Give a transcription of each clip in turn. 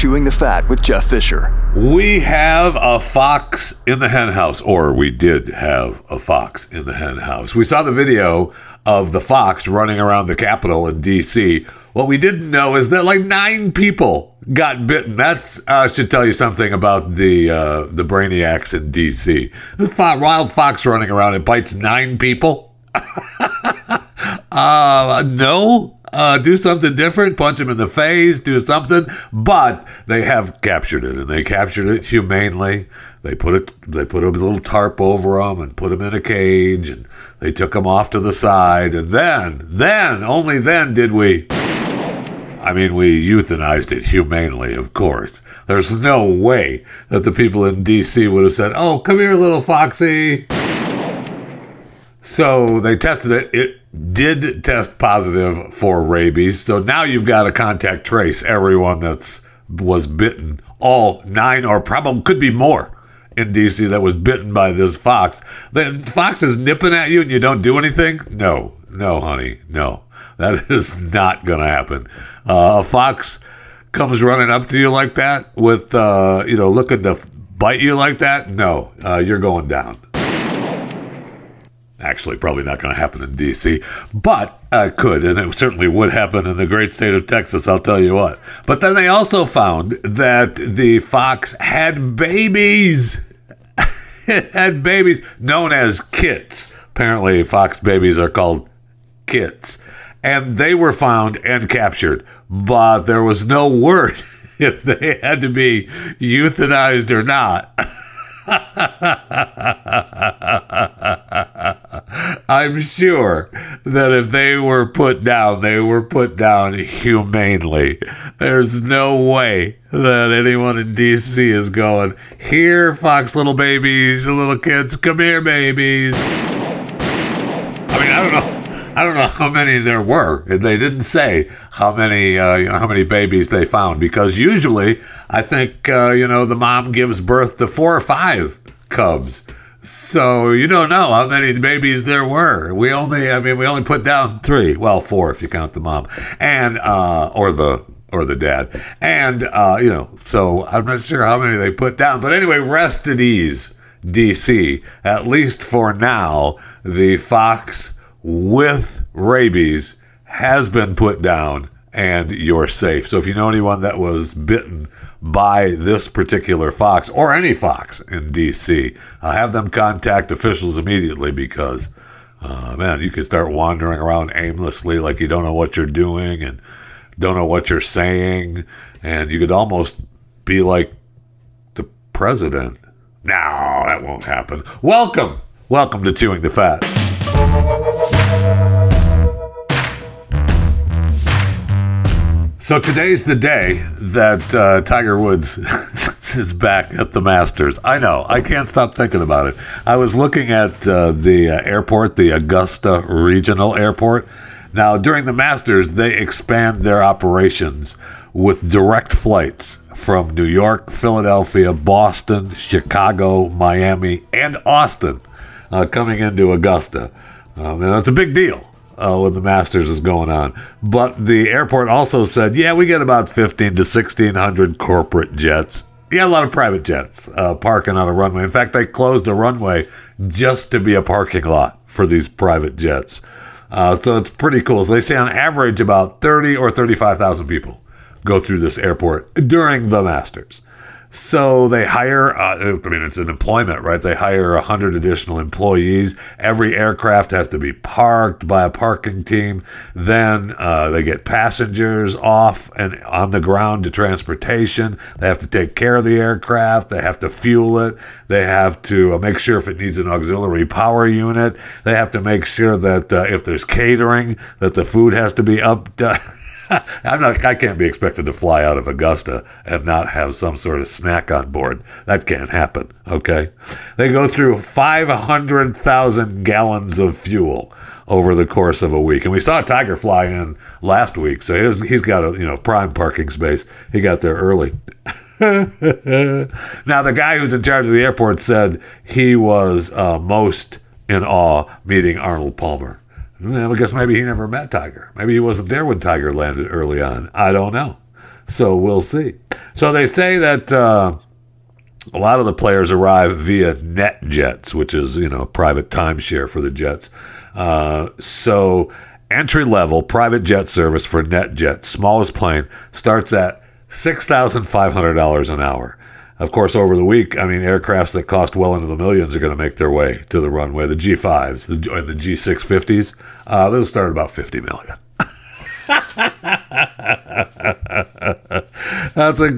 Chewing the Fat with Jeff Fisher. We have a fox in the hen house, or we did have a fox in the hen house. We saw the video of the fox running around the Capitol in D.C. What we didn't know is that like nine people got bitten. That's uh, should tell you something about the uh, the brainiacs in D.C. The fo- wild fox running around and bites nine people. uh, no, uh, do something different, punch him in the face, do something. But they have captured it, and they captured it humanely. They put it, they put a little tarp over him and put him in a cage, and they took him off to the side. And then, then, only then did we. I mean, we euthanized it humanely, of course. There's no way that the people in D.C. would have said, "Oh, come here, little foxy." So they tested it. It did test positive for rabies. So now you've got to contact trace everyone that's was bitten. All nine, or probably could be more, in DC that was bitten by this fox. The fox is nipping at you and you don't do anything. No, no, honey, no. That is not going to happen. Uh, a fox comes running up to you like that with, uh, you know, looking to bite you like that. No, uh, you're going down. Actually, probably not going to happen in D.C., but uh, could, and it certainly would happen in the great state of Texas, I'll tell you what. But then they also found that the fox had babies. had babies known as kits. Apparently, fox babies are called kits. And they were found and captured, but there was no word if they had to be euthanized or not. I'm sure that if they were put down, they were put down humanely. There's no way that anyone in DC is going, Here, Fox little babies, little kids, come here, babies. I mean, I don't know. I don't know how many there were. They didn't say how many, uh, you know, how many babies they found because usually, I think, uh, you know, the mom gives birth to four or five cubs. So you don't know how many babies there were. We only, I mean, we only put down three. Well, four if you count the mom and uh, or the or the dad. And uh, you know, so I'm not sure how many they put down. But anyway, rest at ease, DC. At least for now, the fox with rabies has been put down and you're safe. So if you know anyone that was bitten by this particular fox or any fox in DC, uh, have them contact officials immediately because, uh, man, you could start wandering around aimlessly like you don't know what you're doing and don't know what you're saying, and you could almost be like the president. No, that won't happen. Welcome, welcome to Chewing the Fat. So today's the day that uh, Tiger Woods is back at the Masters. I know. I can't stop thinking about it. I was looking at uh, the uh, airport, the Augusta Regional Airport. Now, during the Masters, they expand their operations with direct flights from New York, Philadelphia, Boston, Chicago, Miami, and Austin uh, coming into Augusta. Um, and that's a big deal uh, when the Masters is going on. But the airport also said, yeah, we get about 15 to 1,600 corporate jets. Yeah, a lot of private jets uh, parking on a runway. In fact, they closed a runway just to be a parking lot for these private jets. Uh, so it's pretty cool. So they say on average about 30 or 35,000 people go through this airport during the Masters. So they hire, uh, I mean, it's an employment, right? They hire 100 additional employees. Every aircraft has to be parked by a parking team. Then uh, they get passengers off and on the ground to transportation. They have to take care of the aircraft. They have to fuel it. They have to uh, make sure if it needs an auxiliary power unit. They have to make sure that uh, if there's catering, that the food has to be up. I'm not. I can't be expected to fly out of Augusta and not have some sort of snack on board. That can't happen. Okay, they go through 500,000 gallons of fuel over the course of a week, and we saw Tiger fly in last week, so he's, he's got a you know prime parking space. He got there early. now the guy who's in charge of the airport said he was uh, most in awe meeting Arnold Palmer. Well, I guess maybe he never met Tiger. Maybe he wasn't there when Tiger landed early on. I don't know. So we'll see. So they say that uh, a lot of the players arrive via NetJets, which is you know private timeshare for the Jets. Uh, so entry level private jet service for NetJet, smallest plane, starts at six thousand five hundred dollars an hour. Of course, over the week, I mean, aircrafts that cost well into the millions are going to make their way to the runway. The G5s the, the G650s, uh, those start about 50 million. That's a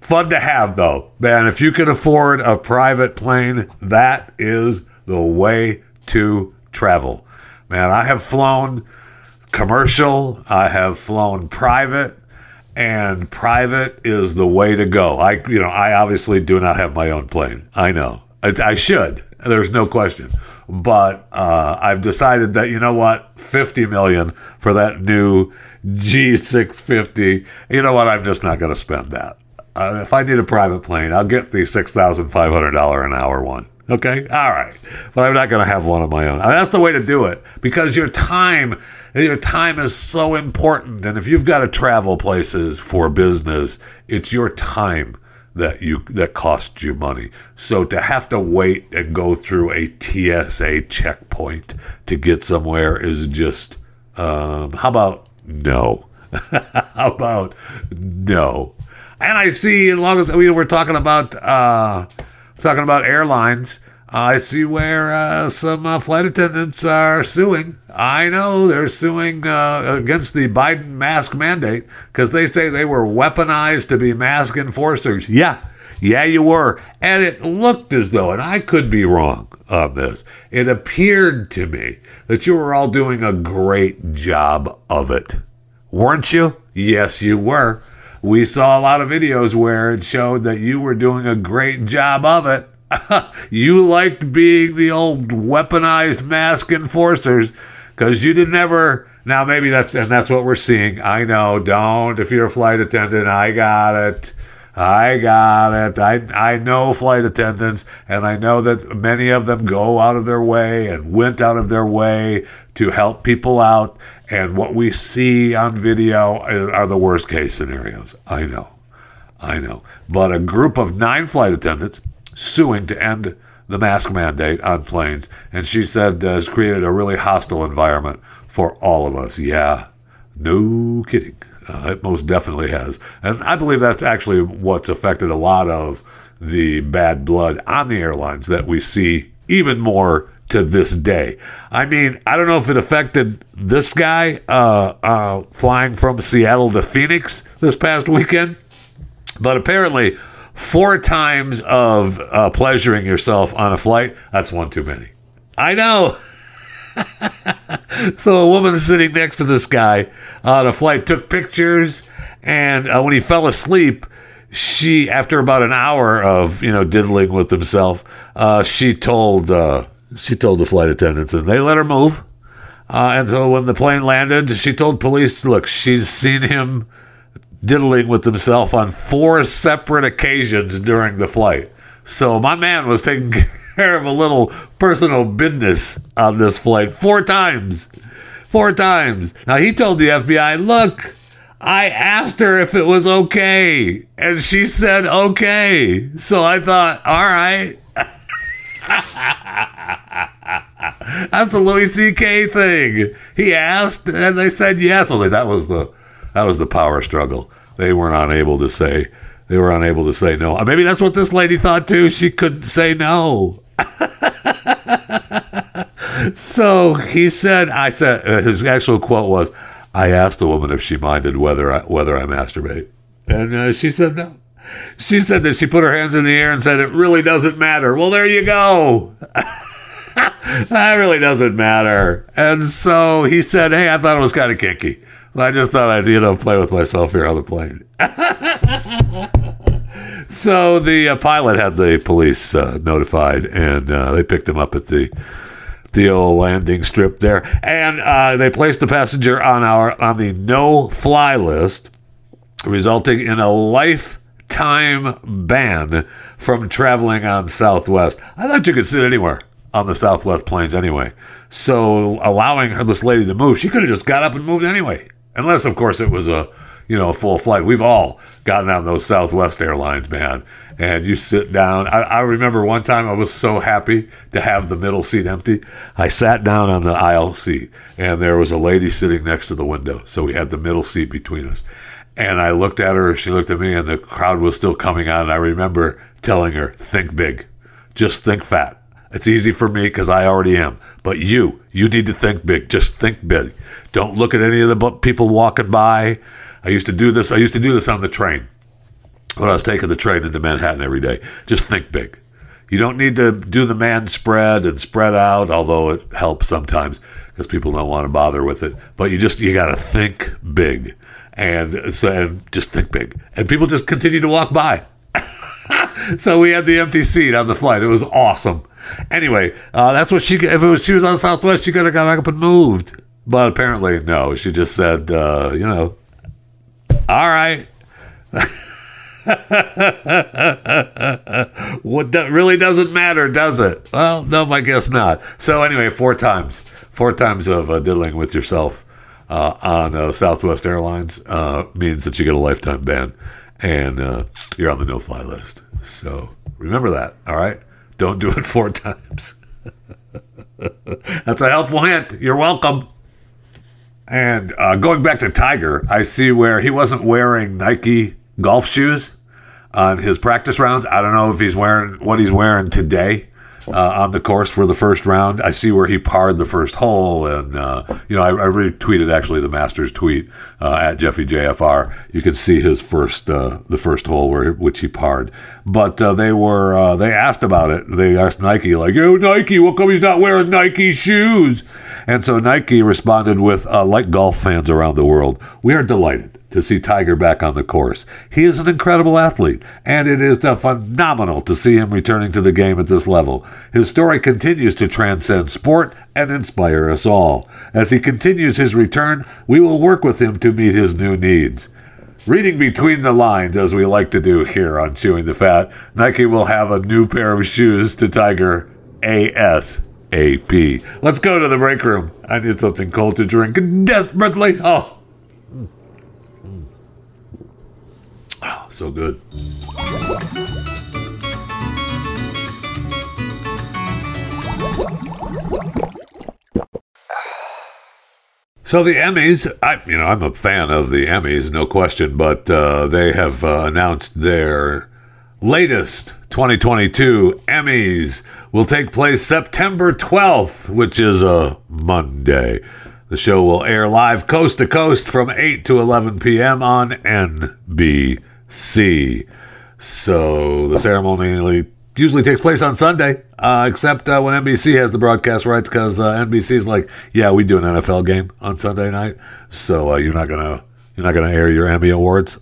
fun to have, though, man. If you can afford a private plane, that is the way to travel, man. I have flown commercial. I have flown private and private is the way to go. I, you know, I obviously do not have my own plane. I know I, I should. There's no question. But uh, I've decided that you know what, fifty million for that new G650. You know what? I'm just not going to spend that. Uh, if I need a private plane, I'll get the six thousand five hundred dollar an hour one. Okay, all right, but I'm not going to have one of my own. That's the way to do it because your time your time is so important. And if you've got to travel places for business, it's your time that you that costs you money. So to have to wait and go through a TSA checkpoint to get somewhere is just um, how about no? how about no? And I see, as long as we were talking about uh, talking about airlines, I see where uh, some uh, flight attendants are suing. I know they're suing uh, against the Biden mask mandate because they say they were weaponized to be mask enforcers. Yeah, yeah, you were. And it looked as though, and I could be wrong on this, it appeared to me that you were all doing a great job of it. Weren't you? Yes, you were. We saw a lot of videos where it showed that you were doing a great job of it. you liked being the old weaponized mask enforcers because you didn't ever. Now maybe that's and that's what we're seeing. I know. Don't if you're a flight attendant. I got it. I got it. I I know flight attendants, and I know that many of them go out of their way and went out of their way to help people out. And what we see on video are the worst case scenarios. I know. I know. But a group of nine flight attendants suing to end the mask mandate on planes. And she said uh, has created a really hostile environment for all of us. Yeah, no kidding. Uh, it most definitely has. And I believe that's actually what's affected a lot of the bad blood on the airlines that we see even more to this day. I mean, I don't know if it affected this guy uh, uh, flying from Seattle to Phoenix this past weekend, but apparently four times of uh, pleasuring yourself on a flight, that's one too many. I know. so a woman sitting next to this guy on a flight took pictures, and uh, when he fell asleep, she, after about an hour of you know diddling with himself, uh, she told uh, she told the flight attendants, and they let her move. Uh, and so when the plane landed, she told police, "Look, she's seen him." diddling with himself on four separate occasions during the flight. So my man was taking care of a little personal business on this flight four times. Four times. Now he told the FBI, look, I asked her if it was okay, and she said okay. So I thought, all right. That's the Louis C.K. thing. He asked, and they said yes. Well, that was the that was the power struggle. They were not able to say they were unable to say no. Maybe that's what this lady thought too. She couldn't say no. so he said, I said, uh, his actual quote was, I asked the woman if she minded whether I, whether I masturbate. And uh, she said no. She said that she put her hands in the air and said, It really doesn't matter. Well, there you go. that really doesn't matter. And so he said, Hey, I thought it was kind of kinky. I just thought I'd, you know, play with myself here on the plane. so the uh, pilot had the police uh, notified and uh, they picked him up at the the old landing strip there, and uh, they placed the passenger on our on the no fly list, resulting in a lifetime ban from traveling on Southwest. I thought you could sit anywhere on the Southwest planes anyway. So allowing her this lady to move, she could have just got up and moved anyway. Unless, of course, it was a you know a full flight. We've all gotten on those Southwest Airlines, man, and you sit down. I, I, remember one time I was so happy to have the middle seat empty. I sat down on the aisle seat, and there was a lady sitting next to the window. So we had the middle seat between us. And I looked at her, she looked at me, and the crowd was still coming on. And I remember telling her, Think big, just think fat. It's easy for me because I already am. But you, you need to think big. Just think big. Don't look at any of the people walking by. I used to do this. I used to do this on the train when I was taking the train into Manhattan every day. Just think big. You don't need to do the man spread and spread out, although it helps sometimes because people don't want to bother with it. But you just you got to think big, and so and just think big, and people just continue to walk by. so we had the empty seat on the flight. It was awesome. Anyway, uh, that's what she. If it was she was on Southwest, she could have got up and moved. But apparently, no. She just said, uh, you know, all right. what really doesn't matter, does it? Well, no, I guess not. So anyway, four times, four times of uh, diddling with yourself uh, on uh, Southwest Airlines uh, means that you get a lifetime ban, and uh, you're on the no-fly list. So remember that. All right, don't do it four times. That's a helpful hint. You're welcome. And uh, going back to Tiger, I see where he wasn't wearing Nike golf shoes on his practice rounds. I don't know if he's wearing what he's wearing today uh, on the course for the first round. I see where he parred the first hole, and uh, you know I, I, retweeted actually the Masters tweet uh, at Jeffy JFR. You can see his first uh, the first hole where which he parred. But uh, they were uh, they asked about it. They asked Nike like, "Yo, Nike, what come he's not wearing Nike shoes?" And so Nike responded with, like golf fans around the world, we are delighted to see Tiger back on the course. He is an incredible athlete, and it is phenomenal to see him returning to the game at this level. His story continues to transcend sport and inspire us all. As he continues his return, we will work with him to meet his new needs. Reading between the lines, as we like to do here on Chewing the Fat, Nike will have a new pair of shoes to Tiger ASAP. Let's go to the break room. I need something cold to drink desperately. Oh. So good. So the Emmys, I you know I'm a fan of the Emmys, no question, but uh, they have uh, announced their latest 2022 Emmys will take place September 12th, which is a Monday. The show will air live coast to coast from 8 to 11 p.m. on NBC. C. So the ceremony usually takes place on Sunday, uh, except uh, when NBC has the broadcast rights, because uh, NBC is like, yeah, we do an NFL game on Sunday night, so uh, you're not gonna you're not gonna air your Emmy awards.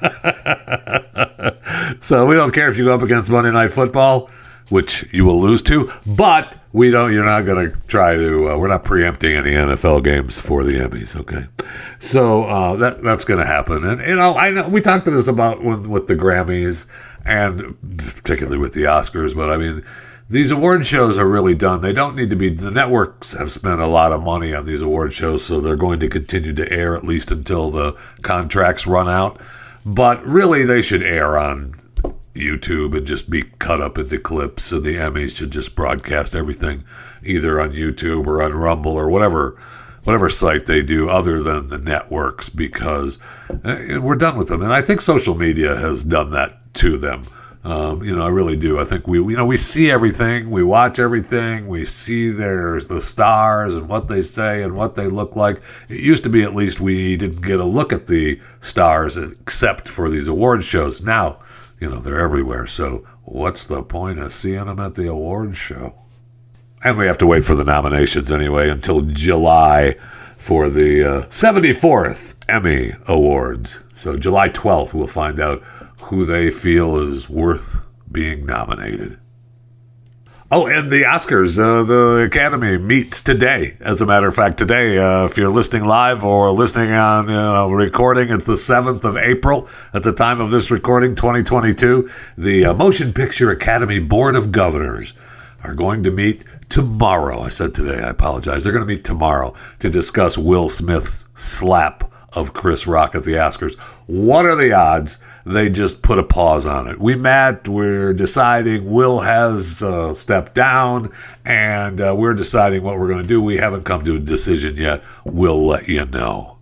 so we don't care if you go up against Monday Night Football, which you will lose to, but we don't. You're not going to try to. Uh, we're not preempting any NFL games for the Emmys. Okay, so uh, that that's going to happen. And you know, I know we talked to this about with, with the Grammys and particularly with the Oscars, but I mean. These award shows are really done. They don't need to be. The networks have spent a lot of money on these award shows, so they're going to continue to air at least until the contracts run out. But really, they should air on YouTube and just be cut up into clips, and the Emmys should just broadcast everything either on YouTube or on Rumble or whatever whatever site they do other than the networks because uh, we're done with them. And I think social media has done that to them. Um, you know, I really do. I think we, you know, we see everything, we watch everything, we see their the stars and what they say and what they look like. It used to be at least we didn't get a look at the stars except for these award shows. Now, you know, they're everywhere. So what's the point of seeing them at the awards show? And we have to wait for the nominations anyway until July for the uh, 74th Emmy Awards. So July 12th, we'll find out who they feel is worth being nominated. Oh, and the Oscars, uh, the Academy meets today. As a matter of fact, today, uh, if you're listening live or listening on you know, recording, it's the 7th of April at the time of this recording, 2022. The uh, Motion Picture Academy Board of Governors are going to meet tomorrow. I said today, I apologize. They're going to meet tomorrow to discuss Will Smith's slap of Chris Rock at the Oscars. What are the odds they just put a pause on it? We met, we're deciding Will has uh, stepped down, and uh, we're deciding what we're going to do. We haven't come to a decision yet. We'll let you know.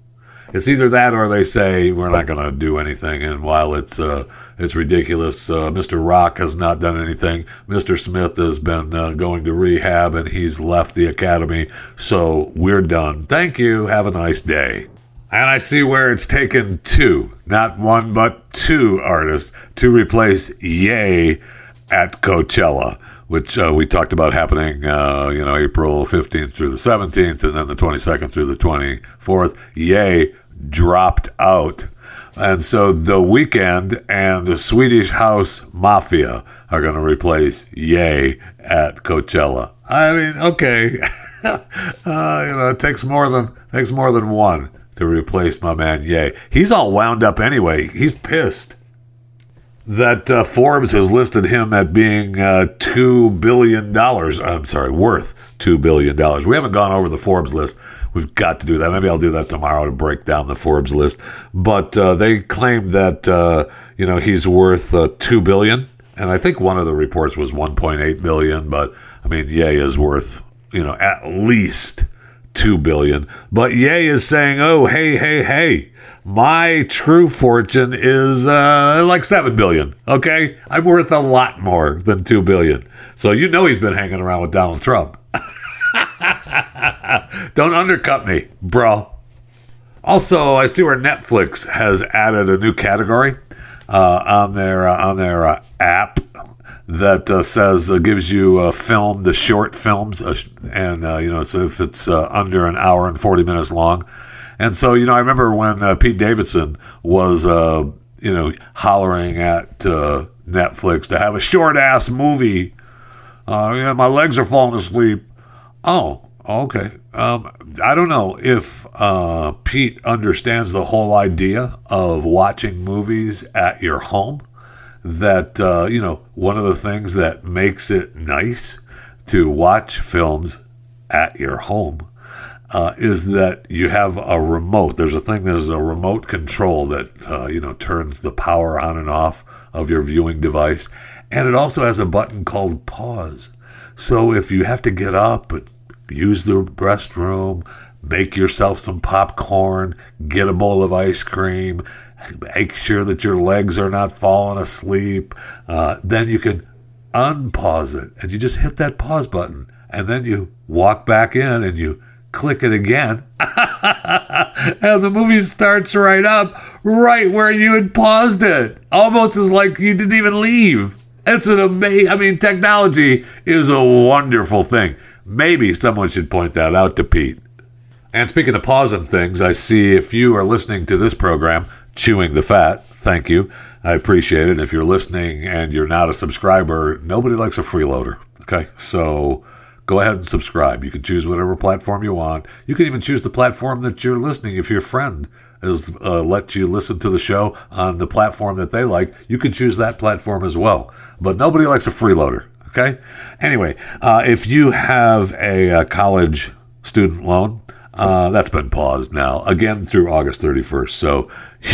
It's either that or they say we're not going to do anything. And while it's uh, it's ridiculous, uh, Mr. Rock has not done anything. Mr. Smith has been uh, going to rehab and he's left the academy. So we're done. Thank you. Have a nice day. And I see where it's taken two, not one, but two artists to replace Ye at Coachella, which uh, we talked about happening, uh, you know, April 15th through the 17th, and then the 22nd through the 24th. Ye dropped out. And so the Weeknd and the Swedish House Mafia are going to replace Ye at Coachella. I mean, okay, uh, you know, it takes more than takes more than one to replace my man Ye. He's all wound up anyway. He's pissed that uh, Forbes has listed him at being uh, two billion dollars. I'm sorry, worth two billion dollars. We haven't gone over the Forbes list. We've got to do that. Maybe I'll do that tomorrow to break down the Forbes list. But uh, they claim that uh, you know he's worth uh, two billion, and I think one of the reports was 1.8 billion. But I mean, Ye is worth you know at least two billion. But Ye is saying, "Oh, hey, hey, hey." My true fortune is uh, like seven billion. Okay, I'm worth a lot more than two billion. So you know he's been hanging around with Donald Trump. Don't undercut me, bro. Also, I see where Netflix has added a new category uh, on their uh, on their uh, app that uh, says uh, gives you a film, the short films, uh, and you know, so if it's under an hour and forty minutes long. And so, you know, I remember when uh, Pete Davidson was, uh, you know, hollering at uh, Netflix to have a short ass movie. Uh, yeah, my legs are falling asleep. Oh, okay. Um, I don't know if uh, Pete understands the whole idea of watching movies at your home. That, uh, you know, one of the things that makes it nice to watch films at your home uh, is that you have a remote. There's a thing there's a remote control that uh, you know turns the power on and off of your viewing device, and it also has a button called pause. So if you have to get up and use the restroom, make yourself some popcorn, get a bowl of ice cream, make sure that your legs are not falling asleep, uh, then you can unpause it, and you just hit that pause button, and then you walk back in and you click it again. and the movie starts right up, right where you had paused it. Almost as like you didn't even leave. It's an amazing, I mean, technology is a wonderful thing. Maybe someone should point that out to Pete. And speaking of pausing things, I see if you are listening to this program, Chewing the Fat, thank you. I appreciate it. If you're listening and you're not a subscriber, nobody likes a freeloader. Okay. So go ahead and subscribe. You can choose whatever platform you want. You can even choose the platform that you're listening. If your friend has uh, let you listen to the show on the platform that they like, you can choose that platform as well. But nobody likes a freeloader. Okay. Anyway, uh, if you have a, a college student loan, uh, that's been paused now again through August 31st. So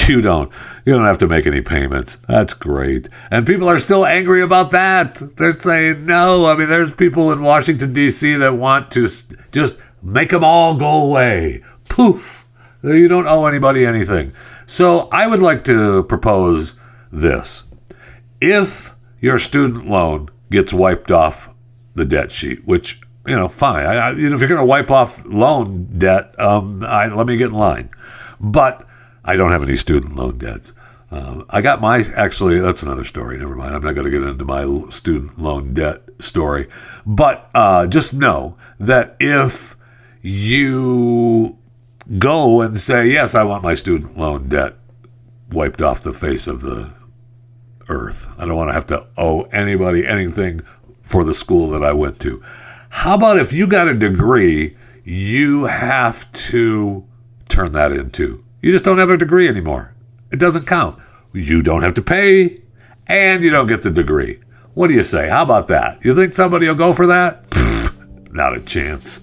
you don't you don't have to make any payments. That's great. And people are still angry about that. They're saying no. I mean, there's people in Washington D.C. that want to just make them all go away. Poof. You don't owe anybody anything. So I would like to propose this. If your student loan gets wiped off the debt sheet, which, you know, fine. I, I, you know, if you're going to wipe off loan debt, um, I, let me get in line. But I don't have any student loan debts. Um, I got my actually. That's another story. Never mind. I'm not going to get into my student loan debt story. But uh, just know that if you go and say yes, I want my student loan debt wiped off the face of the earth. I don't want to have to owe anybody anything for the school that I went to. How about if you got a degree, you have to turn that into? You just don't have a degree anymore. It doesn't count. You don't have to pay, and you don't get the degree. What do you say? How about that? You think somebody will go for that? Not a chance.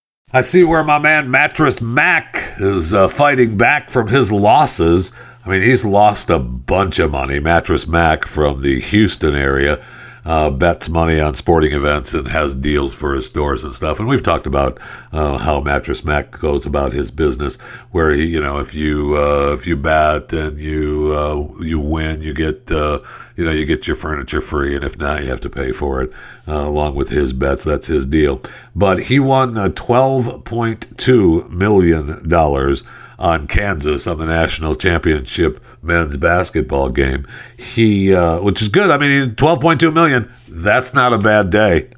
I see where my man Mattress Mack is uh, fighting back from his losses. I mean, he's lost a bunch of money. Mattress Mack from the Houston area uh, bets money on sporting events and has deals for his stores and stuff. And we've talked about uh, how Mattress Mack goes about his business, where he, you know, if you uh, if you bet and you uh, you win, you get uh, you know you get your furniture free, and if not, you have to pay for it uh, along with his bets. That's his deal. But he won twelve point two million dollars on Kansas on the national championship men's basketball game. He, uh, which is good. I mean, he's 12.2 million. That's not a bad day.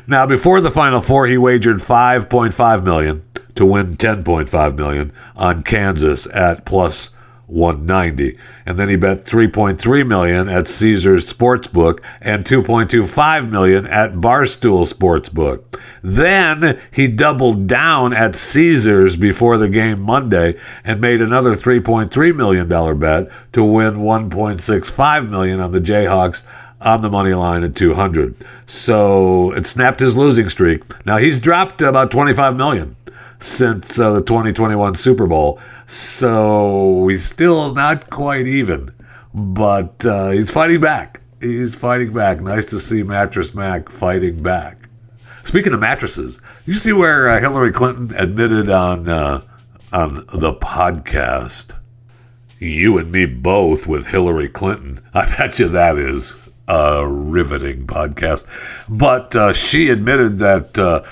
now, before the Final Four, he wagered 5.5 million to win 10.5 million on Kansas at plus 190 and then he bet 3.3 million at Caesars Sportsbook and 2.25 million at Barstool Sportsbook. Then he doubled down at Caesars before the game Monday and made another 3.3 million dollar bet to win 1.65 million on the Jayhawks on the money line at 200. So it snapped his losing streak. Now he's dropped about 25 million since uh, the 2021 Super Bowl. So he's still not quite even, but uh, he's fighting back. He's fighting back. Nice to see Mattress Mack fighting back. Speaking of mattresses, you see where uh, Hillary Clinton admitted on uh, on the podcast, "You and me both" with Hillary Clinton. I bet you that is a riveting podcast. But uh, she admitted that uh,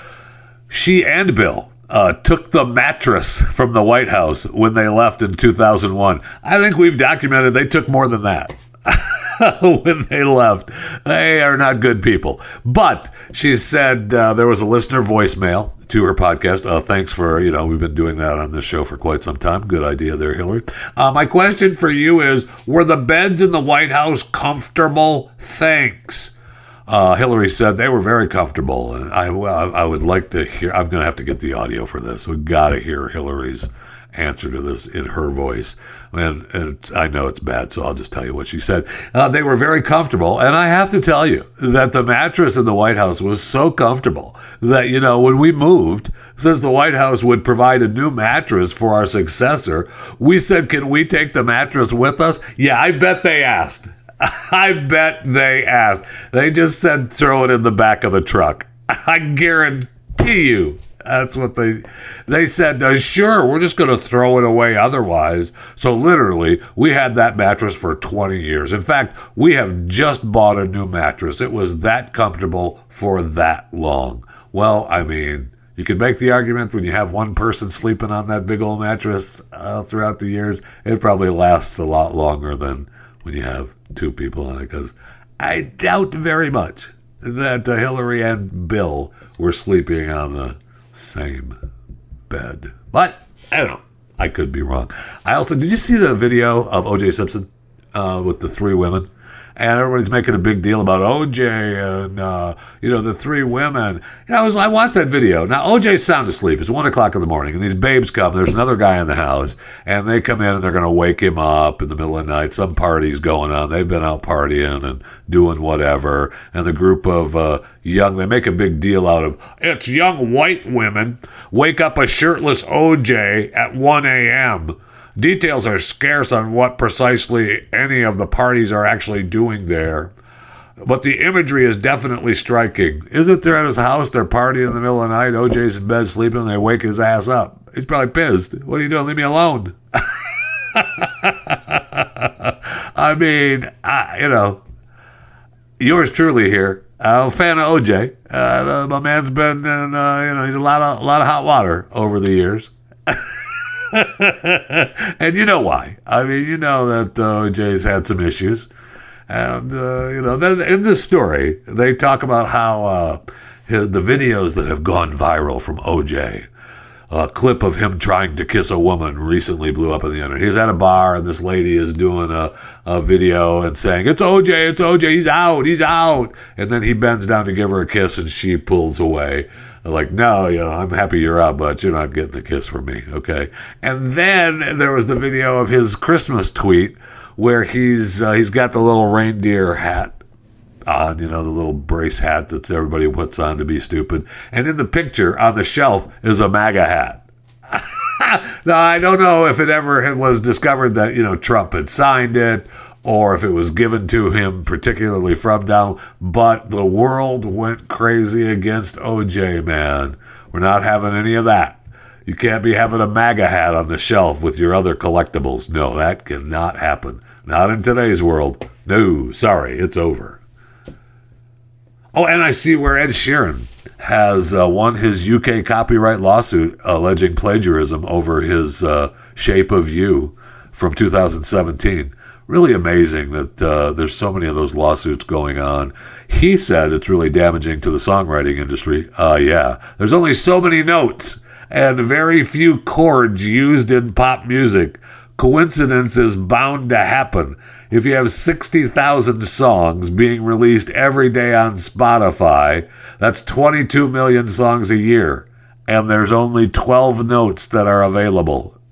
she and Bill uh, took the mattress from the White House when they left in 2001. I think we've documented they took more than that. when they left. They are not good people. But she said uh, there was a listener voicemail to her podcast. Uh, thanks for, you know, we've been doing that on this show for quite some time. Good idea there, Hillary. Uh, my question for you is Were the beds in the White House comfortable? Thanks. Uh, Hillary said they were very comfortable, and I, I would like to hear. I'm going to have to get the audio for this. We've got to hear Hillary's answer to this in her voice. And, and I know it's bad, so I'll just tell you what she said. Uh, they were very comfortable, and I have to tell you that the mattress in the White House was so comfortable that you know when we moved, since the White House would provide a new mattress for our successor, we said, "Can we take the mattress with us?" Yeah, I bet they asked. I bet they asked. They just said throw it in the back of the truck. I guarantee you. That's what they they said. Uh, sure, we're just going to throw it away otherwise. So literally, we had that mattress for 20 years. In fact, we have just bought a new mattress. It was that comfortable for that long. Well, I mean, you can make the argument when you have one person sleeping on that big old mattress uh, throughout the years, it probably lasts a lot longer than when you have two people on it. Because I doubt very much that uh, Hillary and Bill were sleeping on the same bed. But I don't know. I could be wrong. I also did you see the video of O.J. Simpson uh, with the three women? And everybody's making a big deal about OJ and uh, you know the three women. Know, I was I watched that video. Now OJ's sound asleep. It's one o'clock in the morning, and these babes come. There's another guy in the house, and they come in and they're going to wake him up in the middle of the night. Some party's going on. They've been out partying and doing whatever, and the group of uh, young they make a big deal out of it's young white women wake up a shirtless OJ at 1 a.m. Details are scarce on what precisely any of the parties are actually doing there. But the imagery is definitely striking. Isn't there at his house? They're partying in the middle of the night. OJ's in bed sleeping, and they wake his ass up. He's probably pissed. What are you doing? Leave me alone. I mean, I, you know, yours truly here. I'm a fan of OJ. Uh, my man's been in, uh, you know, he's a lot of a lot of hot water over the years. and you know why. I mean, you know that uh, OJ's had some issues. And, uh, you know, then in this story, they talk about how uh, his, the videos that have gone viral from OJ. A clip of him trying to kiss a woman recently blew up on the internet. He's at a bar and this lady is doing a, a video and saying, It's OJ, it's OJ, he's out, he's out. And then he bends down to give her a kiss and she pulls away like, no, you know, I'm happy you're out, but you're not getting a kiss from me, okay? And then there was the video of his Christmas tweet where he's uh, he's got the little reindeer hat on, you know, the little brace hat that everybody puts on to be stupid. And in the picture on the shelf is a MAGA hat. now I don't know if it ever was discovered that you know Trump had signed it or if it was given to him particularly from down. But the world went crazy against OJ, man. We're not having any of that. You can't be having a MAGA hat on the shelf with your other collectibles. No, that cannot happen. Not in today's world. No, sorry, it's over. Oh, and I see where Ed Sheeran has uh, won his UK copyright lawsuit alleging plagiarism over his uh, Shape of You from 2017 really amazing that uh, there's so many of those lawsuits going on. He said it's really damaging to the songwriting industry. Uh, yeah, there's only so many notes and very few chords used in pop music. Coincidence is bound to happen. If you have 60,000 songs being released every day on Spotify, that's 22 million songs a year, and there's only 12 notes that are available.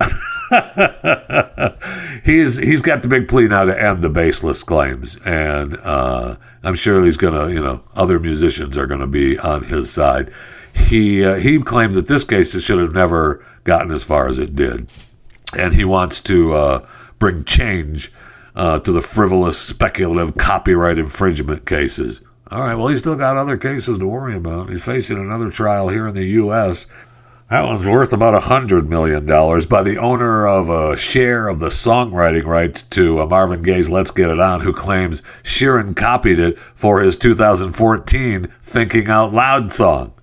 he's he's got the big plea now to end the baseless claims, and uh, I'm sure he's gonna, you know, other musicians are gonna be on his side. He uh, he claimed that this case should have never gotten as far as it did, and he wants to uh, bring change uh, to the frivolous, speculative copyright infringement cases. All right, well, he's still got other cases to worry about. He's facing another trial here in the U.S. That one's worth about a hundred million dollars by the owner of a share of the songwriting rights to uh, Marvin Gaye's "Let's Get It On," who claims Sheeran copied it for his 2014 "Thinking Out Loud" song.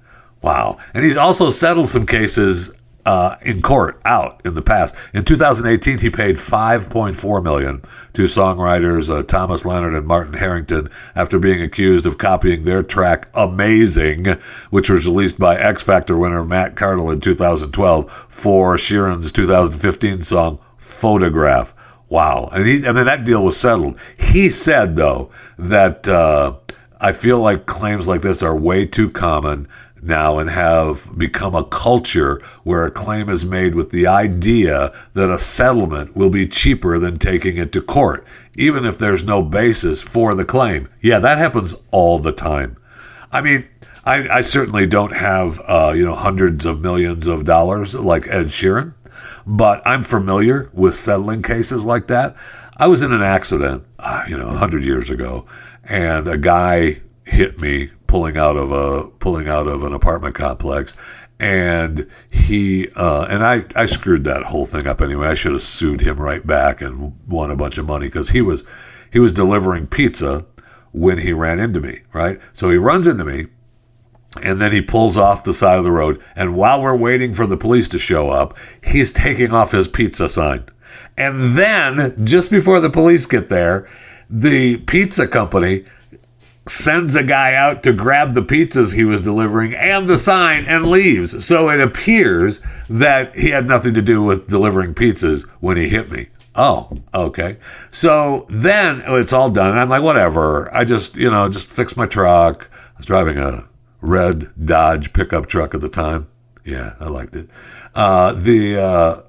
Wow! And he's also settled some cases uh, in court out in the past. In 2018, he paid 5.4 million to songwriters uh, Thomas Leonard and Martin Harrington after being accused of copying their track "Amazing," which was released by X Factor winner Matt Cardle in 2012 for Sheeran's 2015 song "Photograph." Wow! And he, that deal was settled. He said though that. Uh, I feel like claims like this are way too common now and have become a culture where a claim is made with the idea that a settlement will be cheaper than taking it to court, even if there's no basis for the claim. Yeah, that happens all the time. I mean, I, I certainly don't have uh, you know hundreds of millions of dollars like Ed Sheeran, but I'm familiar with settling cases like that. I was in an accident, uh, you know, hundred years ago, and a guy hit me pulling out of a pulling out of an apartment complex and he uh, and I, I screwed that whole thing up anyway. I should have sued him right back and won a bunch of money because he was he was delivering pizza when he ran into me, right? So he runs into me and then he pulls off the side of the road. And while we're waiting for the police to show up, he's taking off his pizza sign. And then just before the police get there, the pizza company sends a guy out to grab the pizzas he was delivering and the sign and leaves. So it appears that he had nothing to do with delivering pizzas when he hit me. Oh, okay. So then it's all done. I'm like, whatever. I just, you know, just fixed my truck. I was driving a red Dodge pickup truck at the time. Yeah, I liked it. Uh, the, uh,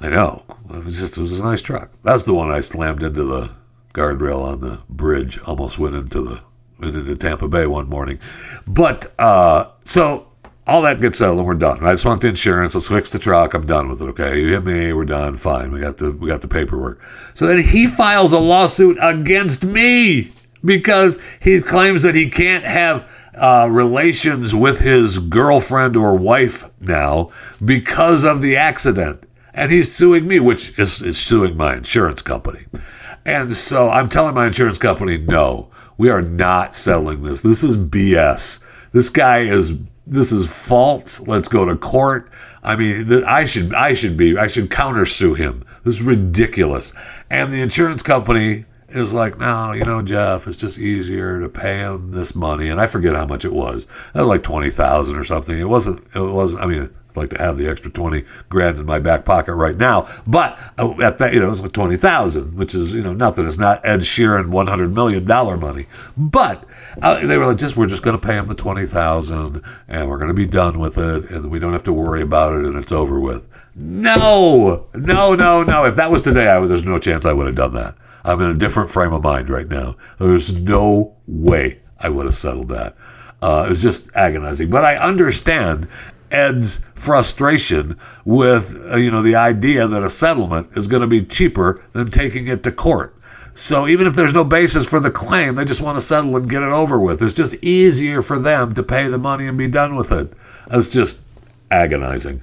I know. It was just, it was a nice truck. That's the one I slammed into the guardrail on the bridge. Almost went into the went into Tampa Bay one morning. But uh, so all that gets settled and we're done. I just want the insurance. Let's fix the truck. I'm done with it. Okay, you hit me. We're done. Fine. We got the we got the paperwork. So then he files a lawsuit against me because he claims that he can't have uh, relations with his girlfriend or wife now because of the accident. And he's suing me, which is, is suing my insurance company. And so I'm telling my insurance company, no, we are not settling this. This is BS. This guy is this is false. Let's go to court. I mean, I should I should be I should countersue him. This is ridiculous. And the insurance company is like, no, you know, Jeff, it's just easier to pay him this money. And I forget how much it was. It was like twenty thousand or something. It wasn't. It wasn't. I mean, I'd like to have the extra 20 grand in my back pocket right now. But uh, at that, you know, it's like 20,000, which is, you know, nothing. It's not Ed Sheeran $100 million money. But uh, they were like, just, we're just going to pay him the 20,000 and we're going to be done with it and we don't have to worry about it and it's over with. No, no, no, no. If that was today, I, there's no chance I would have done that. I'm in a different frame of mind right now. There's no way I would have settled that. Uh, it was just agonizing. But I understand Ed's frustration with uh, you know the idea that a settlement is going to be cheaper than taking it to court. So even if there's no basis for the claim, they just want to settle and get it over with. It's just easier for them to pay the money and be done with it. It's just agonizing.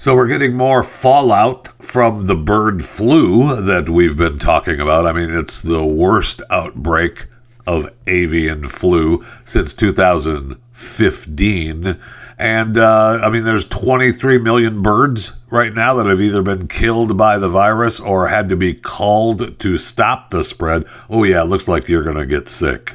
So we're getting more fallout from the bird flu that we've been talking about. I mean, it's the worst outbreak of avian flu since 2015. And uh, I mean, there's 23 million birds right now that have either been killed by the virus or had to be culled to stop the spread. Oh, yeah, it looks like you're going to get sick.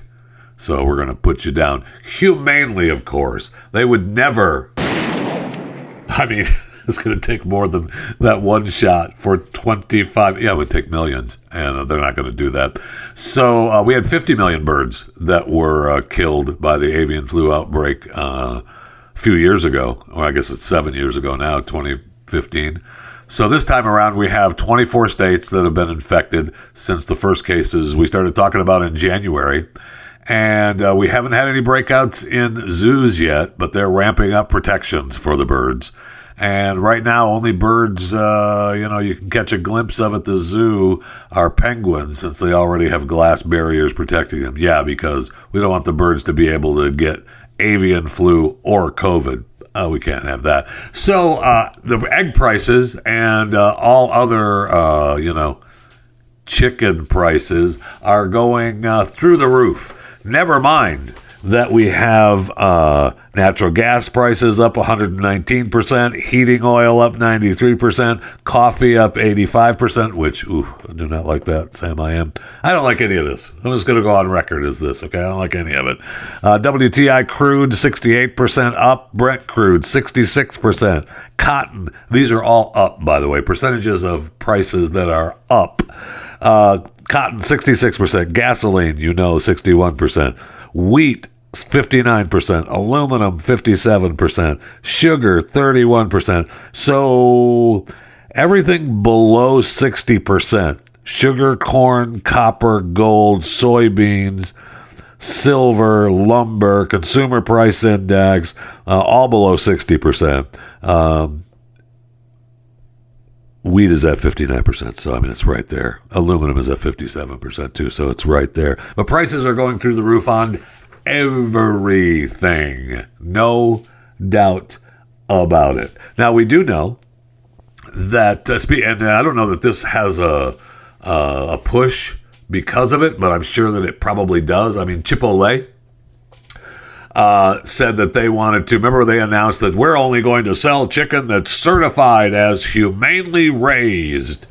So we're going to put you down. Humanely, of course. They would never. I mean. it's going to take more than that one shot for 25. Yeah, it would take millions, and they're not going to do that. So uh, we had 50 million birds that were uh, killed by the avian flu outbreak uh, a few years ago, or I guess it's seven years ago now, 2015. So this time around, we have 24 states that have been infected since the first cases we started talking about in January. And uh, we haven't had any breakouts in zoos yet, but they're ramping up protections for the birds. And right now, only birds, uh, you know, you can catch a glimpse of at the zoo are penguins since they already have glass barriers protecting them. Yeah, because we don't want the birds to be able to get avian flu or COVID. Uh, we can't have that. So uh, the egg prices and uh, all other, uh, you know, chicken prices are going uh, through the roof. Never mind that we have uh, natural gas prices up 119%, heating oil up 93%, coffee up 85%, which, ooh, I do not like that, Sam. I am. I don't like any of this. I'm just going to go on record as this, okay? I don't like any of it. Uh, WTI crude 68% up, Brent crude 66%, cotton, these are all up, by the way, percentages of prices that are up. Uh, cotton 66%, gasoline, you know, 61%. Wheat 59%, aluminum 57%, sugar 31%. So everything below 60%, sugar, corn, copper, gold, soybeans, silver, lumber, consumer price index, uh, all below 60%. Um, wheat is at 59%, so I mean, it's right there. Aluminum is at 57% too, so it's right there. But prices are going through the roof on everything. No doubt about it. Now, we do know that, uh, and I don't know that this has a, uh, a push because of it, but I'm sure that it probably does. I mean, Chipotle uh, said that they wanted to. Remember, they announced that we're only going to sell chicken that's certified as humanely raised.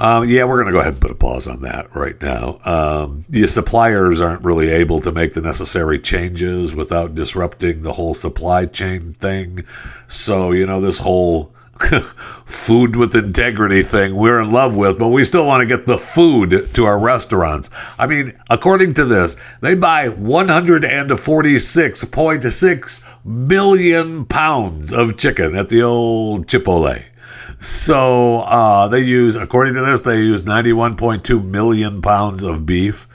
Um, yeah, we're going to go ahead and put a pause on that right now. Um, the suppliers aren't really able to make the necessary changes without disrupting the whole supply chain thing. So, you know, this whole food with integrity thing we're in love with, but we still want to get the food to our restaurants. I mean, according to this, they buy 146.6 million pounds of chicken at the old Chipotle. So uh, they use, according to this, they use 91.2 million pounds of beef,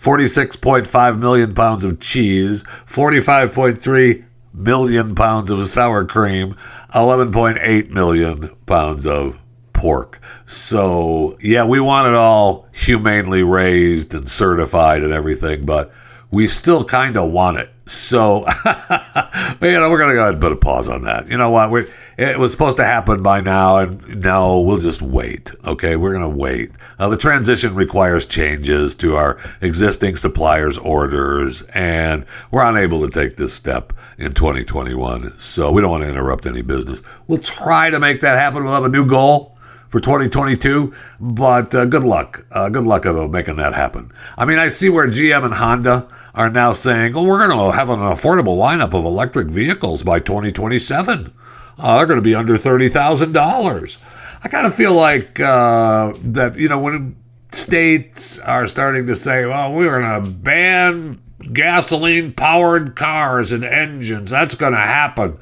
46.5 million pounds of cheese, 45.3 million pounds of sour cream, 11.8 million pounds of pork. So, yeah, we want it all humanely raised and certified and everything, but we still kind of want it. So, you know, we're to go ahead and put a pause on that. You know what? we it was supposed to happen by now, and now we'll just wait. Okay, we're to wait. Uh, the transition requires changes to our existing suppliers' orders, and we're unable to take this step in 2021. So we don't want to interrupt any business. We'll try to make that happen. We'll have a new goal for 2022. But uh, good luck. Uh, good luck of making that happen. I mean, I see where GM and Honda are now saying, oh, we're going to have an affordable lineup of electric vehicles by 2027 uh, they're going to be under $30,000. I kind of feel like uh, that, you know, when states are starting to say, well, we're going to ban gasoline powered cars and engines, that's going to happen.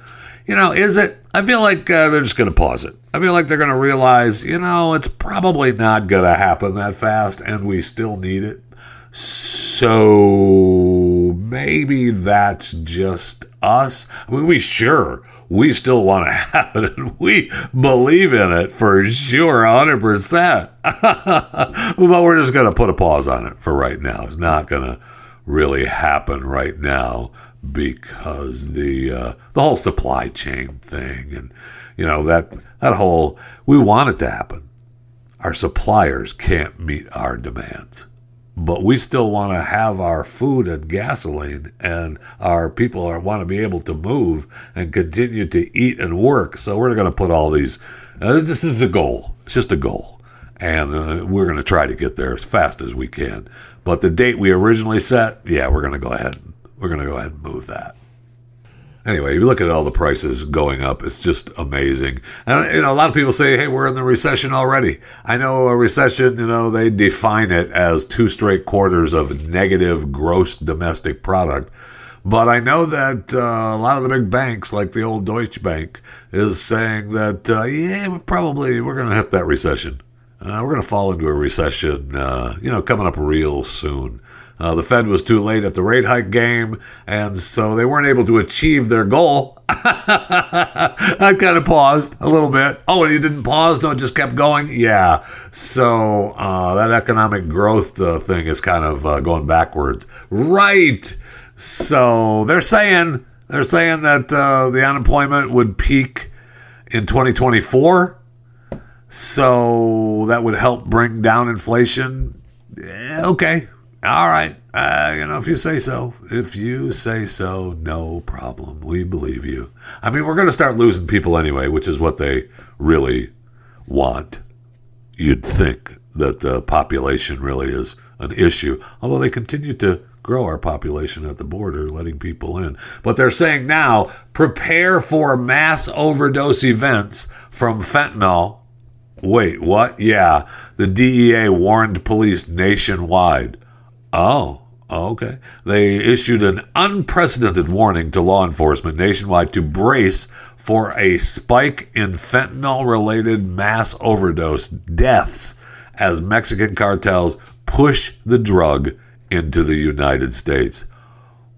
You know, is it? I feel like uh, they're just going to pause it. I feel like they're going to realize, you know, it's probably not going to happen that fast and we still need it. So maybe that's just us. I mean, we sure we still want to have it and we believe in it for sure 100% but we're just going to put a pause on it for right now it's not going to really happen right now because the uh, the whole supply chain thing and you know that that whole we want it to happen our suppliers can't meet our demands but we still want to have our food and gasoline, and our people are, want to be able to move and continue to eat and work. So we're going to put all these. Uh, this is the goal. It's just a goal, and uh, we're going to try to get there as fast as we can. But the date we originally set, yeah, we're going to go ahead. We're going to go ahead and move that anyway, you look at all the prices going up, it's just amazing. And you know, a lot of people say, "Hey, we're in the recession already." I know a recession, you know, they define it as two straight quarters of negative gross domestic product. But I know that uh, a lot of the big banks, like the old Deutsche Bank, is saying that uh, yeah, we're probably we're going to hit that recession. Uh, we're going to fall into a recession, uh, you know, coming up real soon. Uh, the Fed was too late at the rate hike game, and so they weren't able to achieve their goal. I kind of paused a little bit. Oh, and you didn't pause? No, it just kept going? Yeah. So uh, that economic growth uh, thing is kind of uh, going backwards. Right. So they're saying they're saying that uh, the unemployment would peak in 2024. So that would help bring down inflation. Yeah, okay, all right. Uh, you know, if you say so, if you say so, no problem. We believe you. I mean, we're going to start losing people anyway, which is what they really want. You'd think that the population really is an issue, although they continue to grow our population at the border, letting people in. But they're saying now prepare for mass overdose events from fentanyl. Wait, what? Yeah, the DEA warned police nationwide. Oh, okay. They issued an unprecedented warning to law enforcement nationwide to brace for a spike in fentanyl related mass overdose deaths as Mexican cartels push the drug into the United States.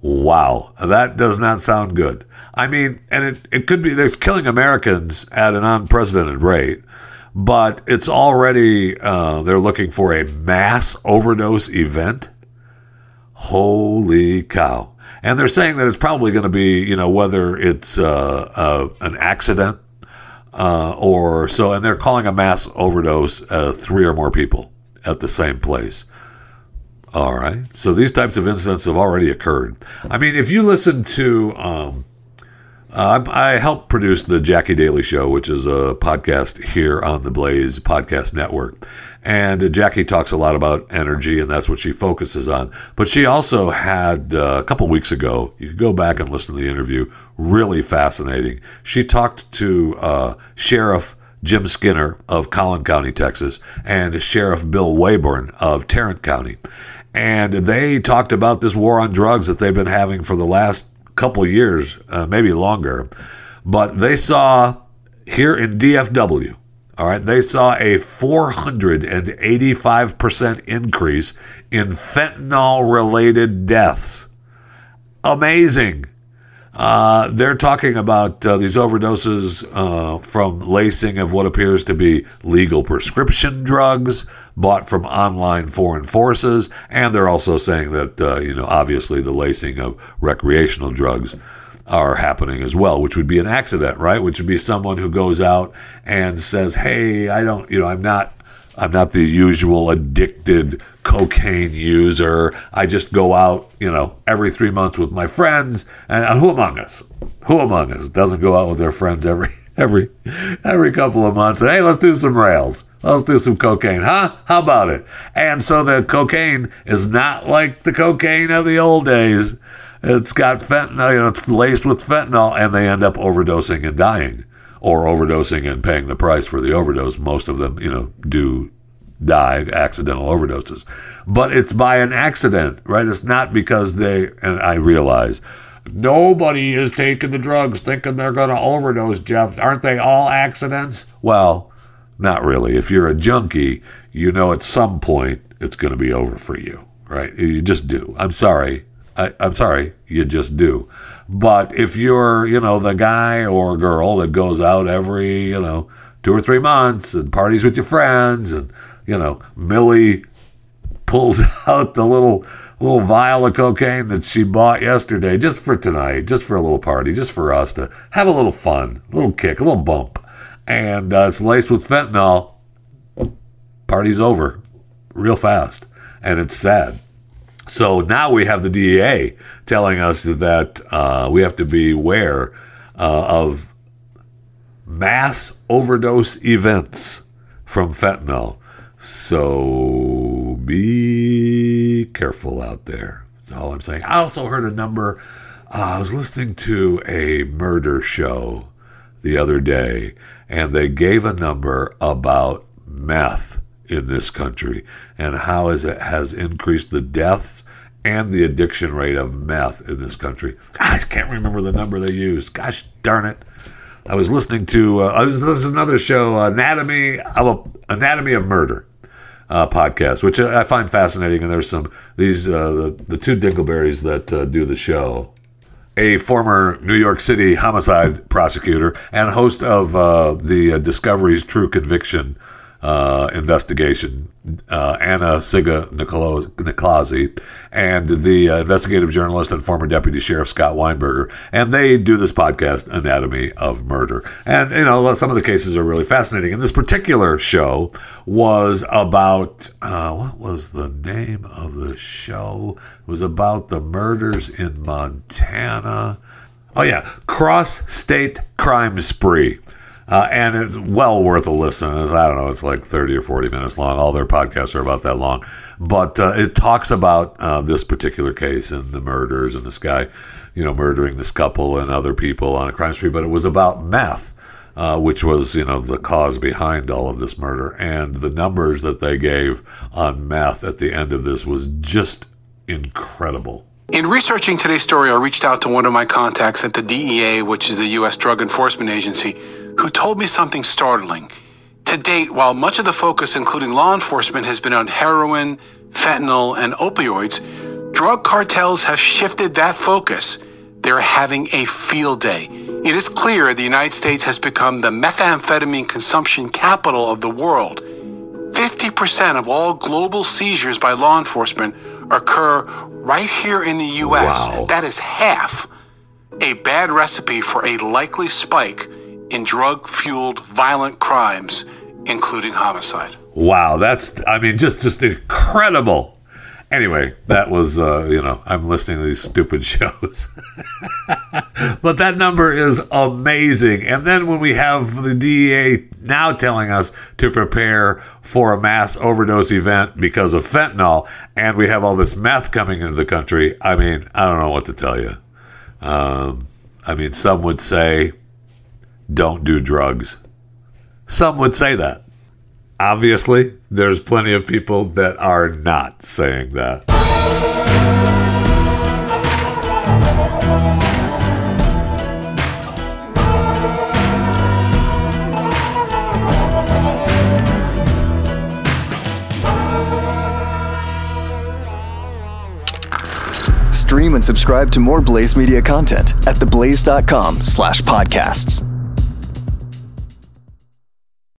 Wow, that does not sound good. I mean, and it, it could be they're killing Americans at an unprecedented rate, but it's already, uh, they're looking for a mass overdose event. Holy cow. And they're saying that it's probably going to be, you know, whether it's uh, uh, an accident uh, or so, and they're calling a mass overdose uh, three or more people at the same place. All right. So these types of incidents have already occurred. I mean, if you listen to, um, uh, I, help produce the Jacki Daily Show, which is a podcast here on the Blaze Podcast Network. And Jacki talks a lot about energy, and that's what she focuses on. But she also had uh, a couple weeks ago, you could go back and listen to the interview, really fascinating. She talked to uh, Sheriff Jim Skinner of Collin County, Texas, and Sheriff Bill Waybourn of Tarrant County. And they talked about this war on drugs that they've been having for the last couple years, uh, maybe longer. But they saw here in DFW, all right, they saw a 485% increase in fentanyl related deaths. Amazing. Uh, they're talking about uh, these overdoses uh, from lacing of what appears to be legal prescription drugs bought from online foreign forces, and they're also saying that uh, you know obviously the lacing of recreational drugs are happening as well, which would be an accident, right? Which would be someone who goes out and says, "Hey, I don't, you know, I'm not, I'm not the usual addicted cocaine user. I just go out, you know, every three months with my friends. And who among us? Who among us doesn't go out with their friends every, every, every couple of months? And hey, let's do some rails." Let's do some cocaine, huh? How about it? And so the cocaine is not like the cocaine of the old days it's got fentanyl, you know, it's laced with fentanyl, and they end up overdosing and dying, or overdosing and paying the price for the overdose. Most of them, you know, do die accidental overdoses, but it's by an accident, right? It's not because they. And I realize nobody is taking the drugs thinking they're going to overdose. Jeff, aren't they all accidents? Well, not really. If you're a junkie, you know at some point it's going to be over for you, right? You just do. I'm sorry. I, am sorry, you just do. But if you're, you know, the guy or girl that goes out every, you know, two or three months and parties with your friends, and you know, Millie pulls out the little little vial of cocaine that she bought yesterday just for tonight, just for a little party, just for us to have a little fun, a little kick, a little bump, and uh, it's laced with fentanyl. Party's over, real fast, and it's sad. So now we have the DEA telling us that uh, we have to beware uh, of mass overdose events from fentanyl. So be careful out there. That's all I'm saying. I also heard a number. Uh, I was listening to a murder show the other day, and they gave a number about meth in this country and how it has increased the deaths and the addiction rate of meth in this country. I can't remember the number they used. Gosh darn it. I was listening to uh, this is another show, Anatomy of a, Anatomy of Murder uh, podcast, which I find fascinating. And there's some these uh, the the two Dingleberries that uh, do the show. A former New York City homicide prosecutor and host of uh, the uh, Discovery's True Conviction uh, investigation, uh, Anna Sigga Nicolazi, and the uh, investigative journalist and former deputy sheriff Scott Weinberger, and they do this podcast, Anatomy of Murder. And you know, some of the cases are really fascinating. And this particular show was about uh, what was the name of the show? It was about the murders in Montana. Oh yeah, Cross State Crime Spree. Uh, and it's well worth a listen. It's, I don't know, it's like 30 or 40 minutes long. All their podcasts are about that long. But uh, it talks about uh, this particular case and the murders and this guy, you know, murdering this couple and other people on a crime spree. But it was about meth, uh, which was, you know, the cause behind all of this murder. And the numbers that they gave on meth at the end of this was just incredible. In researching today's story, I reached out to one of my contacts at the DEA, which is the U.S. Drug Enforcement Agency who told me something startling. To date, while much of the focus, including law enforcement, has been on heroin, fentanyl, and opioids, drug cartels have shifted that focus. They're having a field day. It is clear the United States has become the methamphetamine consumption capital of the world. 50% of all global seizures by law enforcement occur right here in the U.S. Wow. That is half. A bad recipe for a likely spike in drug fueled violent crimes, including homicide. Wow, that's I mean just just incredible. Anyway, that was uh, you know I'm listening to these stupid shows, but that number is amazing. And then when we have the DEA now telling us to prepare for a mass overdose event because of fentanyl, and we have all this meth coming into the country, I mean I don't know what to tell you. Um, I mean, some would say don't do drugs. Some would say that. Obviously, there's plenty of people that are not saying that. Stream and subscribe to more Blaze Media content at theblaze.com slash podcasts.